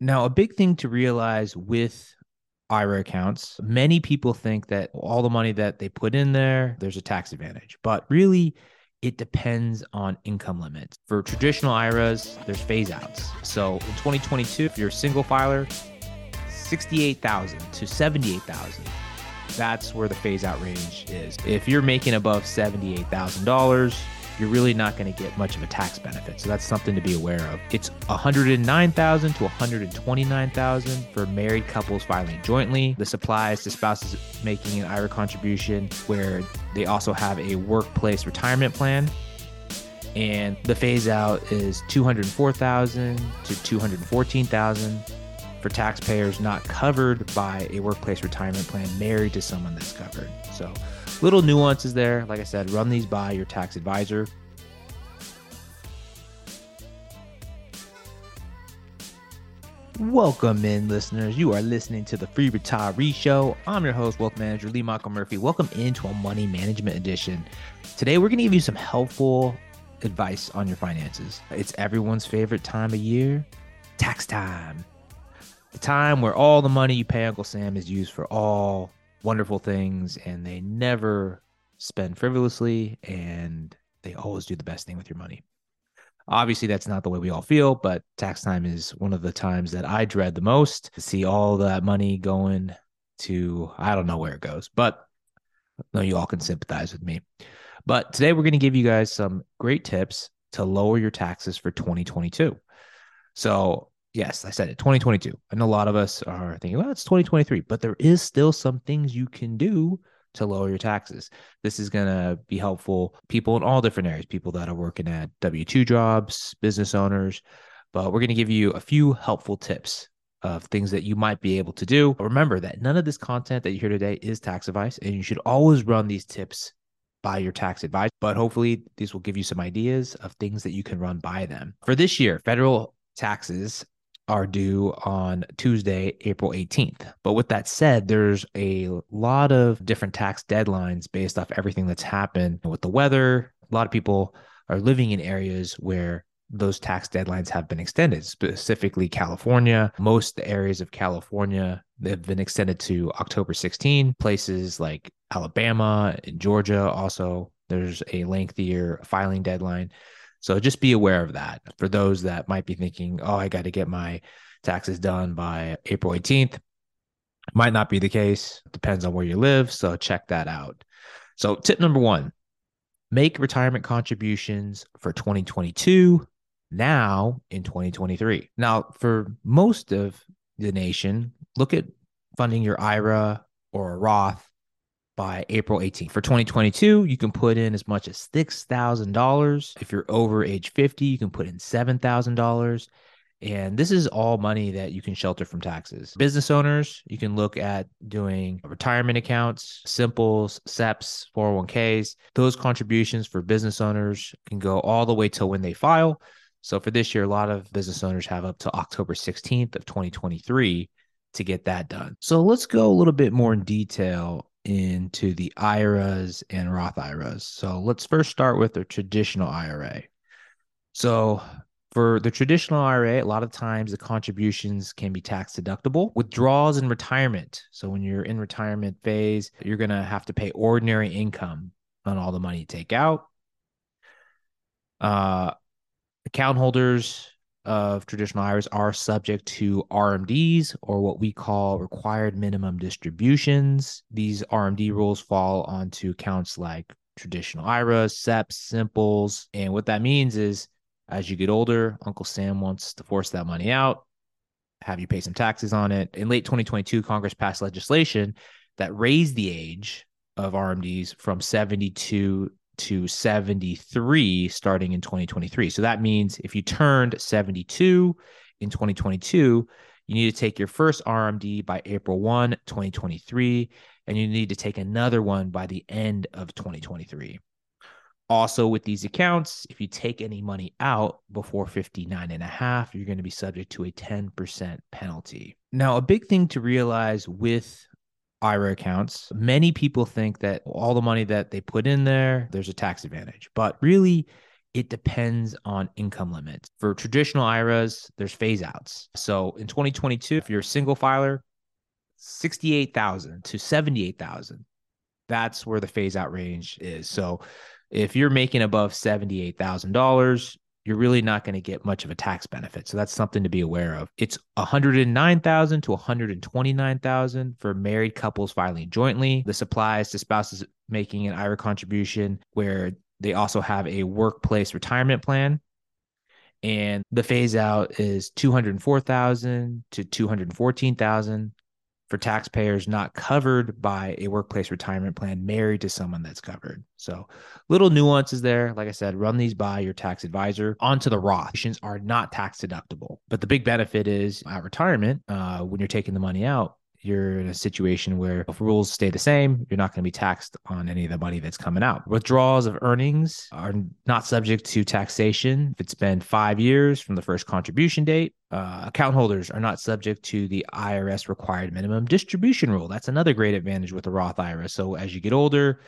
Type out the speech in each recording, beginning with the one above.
Now, a big thing to realize with IRA accounts, many people think that all the money that they put in there, there's a tax advantage. But really, it depends on income limits. For traditional IRAs, there's phase outs. So in 2022, if you're a single filer, 68,000 to 78,000. That's where the phase out range is. If you're making above $78,000, you're really not going to get much of a tax benefit. So that's something to be aware of. It's 109,000 to 129,000 for married couples filing jointly. This applies to spouses making an IRA contribution where they also have a workplace retirement plan. And the phase out is 204,000 to 214,000 for taxpayers not covered by a workplace retirement plan married to someone that's covered. So little nuances there. Like I said, run these by your tax advisor. Welcome in, listeners. You are listening to the Free Retiree Show. I'm your host, Wealth Manager Lee Michael Murphy. Welcome into a Money Management Edition. Today, we're going to give you some helpful advice on your finances. It's everyone's favorite time of year tax time. The time where all the money you pay Uncle Sam is used for all wonderful things and they never spend frivolously and they always do the best thing with your money. Obviously, that's not the way we all feel, but tax time is one of the times that I dread the most to see all that money going to, I don't know where it goes, but no, you all can sympathize with me. But today we're going to give you guys some great tips to lower your taxes for 2022. So yes, I said it, 2022. And a lot of us are thinking, well, it's 2023, but there is still some things you can do to lower your taxes. This is going to be helpful people in all different areas, people that are working at W2 jobs, business owners, but we're going to give you a few helpful tips of things that you might be able to do. Remember that none of this content that you hear today is tax advice, and you should always run these tips by your tax advisor. But hopefully, these will give you some ideas of things that you can run by them. For this year, federal taxes are due on Tuesday, April 18th. But with that said, there's a lot of different tax deadlines based off everything that's happened with the weather. A lot of people are living in areas where those tax deadlines have been extended, specifically California. Most areas of California have been extended to October 16. Places like Alabama and Georgia also, there's a lengthier filing deadline. So just be aware of that for those that might be thinking, oh, I got to get my taxes done by April 18th. Might not be the case. Depends on where you live. So check that out. So, tip number one make retirement contributions for 2022 now in 2023. Now, for most of the nation, look at funding your IRA or a Roth by April 18th. For 2022, you can put in as much as $6,000. If you're over age 50, you can put in $7,000. And this is all money that you can shelter from taxes. Business owners, you can look at doing retirement accounts, simples, SEPs, 401ks. Those contributions for business owners can go all the way till when they file. So for this year, a lot of business owners have up to October 16th of 2023 to get that done. So let's go a little bit more in detail into the IRAs and Roth IRAs. So let's first start with the traditional IRA. So for the traditional IRA, a lot of times the contributions can be tax deductible. Withdrawals in retirement. So when you're in retirement phase, you're going to have to pay ordinary income on all the money you take out. Uh, account holders of traditional IRAs are subject to RMDs or what we call required minimum distributions. These RMD rules fall onto accounts like traditional IRAs, SEPs, simples. And what that means is as you get older, Uncle Sam wants to force that money out, have you pay some taxes on it. In late 2022, Congress passed legislation that raised the age of RMDs from 72 to 73 starting in 2023. So that means if you turned 72 in 2022, you need to take your first RMD by April 1, 2023, and you need to take another one by the end of 2023. Also, with these accounts, if you take any money out before 59 and a half, you're going to be subject to a 10% penalty. Now, a big thing to realize with IRA accounts, many people think that all the money that they put in there, there's a tax advantage. But really, it depends on income limits. For traditional IRAs, there's phase outs. So in 2022, if you're a single filer, 68,000 to 78,000. That's where the phase out range is. So if you're making above $78,000, you're really not going to get much of a tax benefit. So that's something to be aware of. It's 109,000 to 129,000 for married couples filing jointly. This applies to spouses making an IRA contribution where they also have a workplace retirement plan. And the phase out is 204,000 to 214,000 for taxpayers not covered by a workplace retirement plan married to someone that's covered. So, little nuances there. Like I said, run these by your tax advisor. Onto the Roth. options Are not tax deductible, but the big benefit is at retirement, uh, when you're taking the money out, you're in a situation where if rules stay the same, you're not going to be taxed on any of the money that's coming out. Withdrawals of earnings are not subject to taxation if it's been five years from the first contribution date. Uh, account holders are not subject to the IRS required minimum distribution rule. That's another great advantage with the Roth IRA. So as you get older,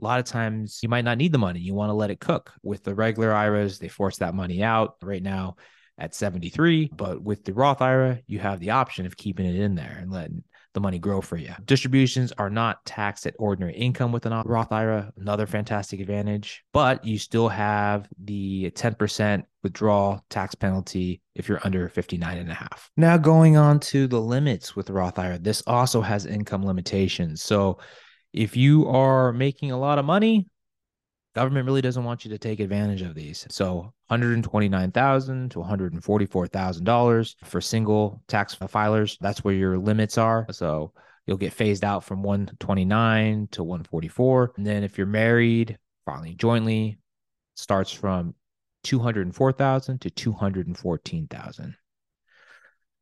a lot of times you might not need the money. You want to let it cook. With the regular IRAs, they force that money out. Right now, at 73. But with the Roth IRA, you have the option of keeping it in there and letting the money grow for you. Distributions are not taxed at ordinary income with a Roth IRA, another fantastic advantage, but you still have the 10% withdrawal tax penalty if you're under 59 and a half. Now going on to the limits with Roth IRA, this also has income limitations. So if you are making a lot of money, government really doesn't want you to take advantage of these. So 129,000 to $144,000 for single tax filers. That's where your limits are. So you'll get phased out from 129 to 144. And then if you're married, filing jointly starts from 204,000 to 214,000.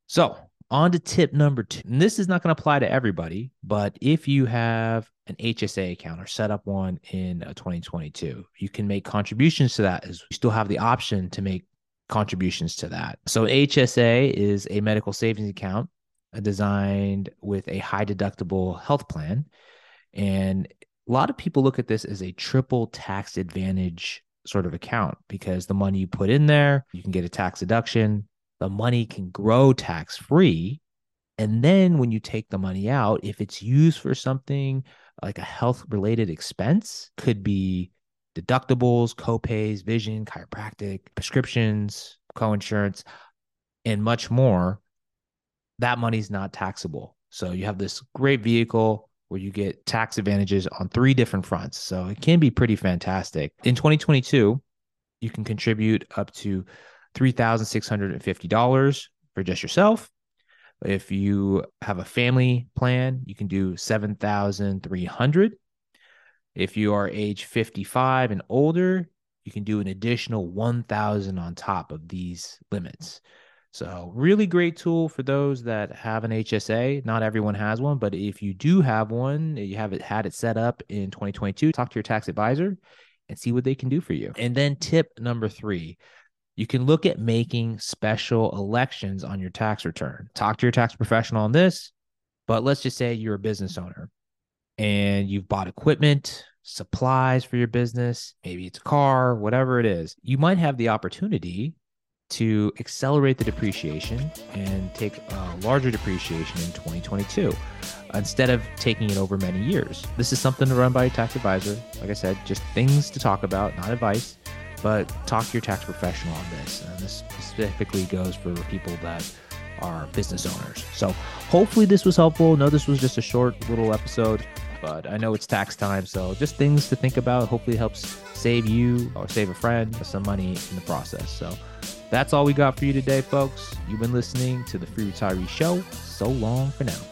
So on to tip number two. And this is not going to apply to everybody, but if you have an HSA account or set up one in uh, 2022, you can make contributions to that as you still have the option to make contributions to that. So HSA is a medical savings account uh, designed with a high deductible health plan. And a lot of people look at this as a triple tax advantage sort of account because the money you put in there, you can get a tax deduction, the money can grow tax free. And then when you take the money out, if it's used for something like a health related expense, could be deductibles, copays, vision, chiropractic, prescriptions, co-insurance, and much more, that money's not taxable. So you have this great vehicle where you get tax advantages on three different fronts. So it can be pretty fantastic. In 2022, you can contribute up to $3,650 for just yourself. If you have a family plan, you can do 7,300. If you are age 55 and older, you can do an additional 1,000 on top of these limits. So, really great tool for those that have an HSA. Not everyone has one, but if you do have one, you have it had it set up in 2022, talk to your tax advisor and see what they can do for you. And then tip number 3, you can look at making special elections on your tax return. Talk to your tax professional on this, but let's just say you're a business owner and you've bought equipment, supplies for your business, maybe it's a car, whatever it is. You might have the opportunity to accelerate the depreciation and take a larger depreciation in 2022 instead of taking it over many years. This is something to run by a tax advisor. Like I said, just things to talk about, not advice but talk to your tax professional on this. And this specifically goes for people that are business owners. So hopefully this was helpful. No, this was just a short little episode, but I know it's tax time. So just things to think about. Hopefully helps save you or save a friend some money in the process. So that's all we got for you today, folks. You've been listening to the Free Retiree Show. So long for now.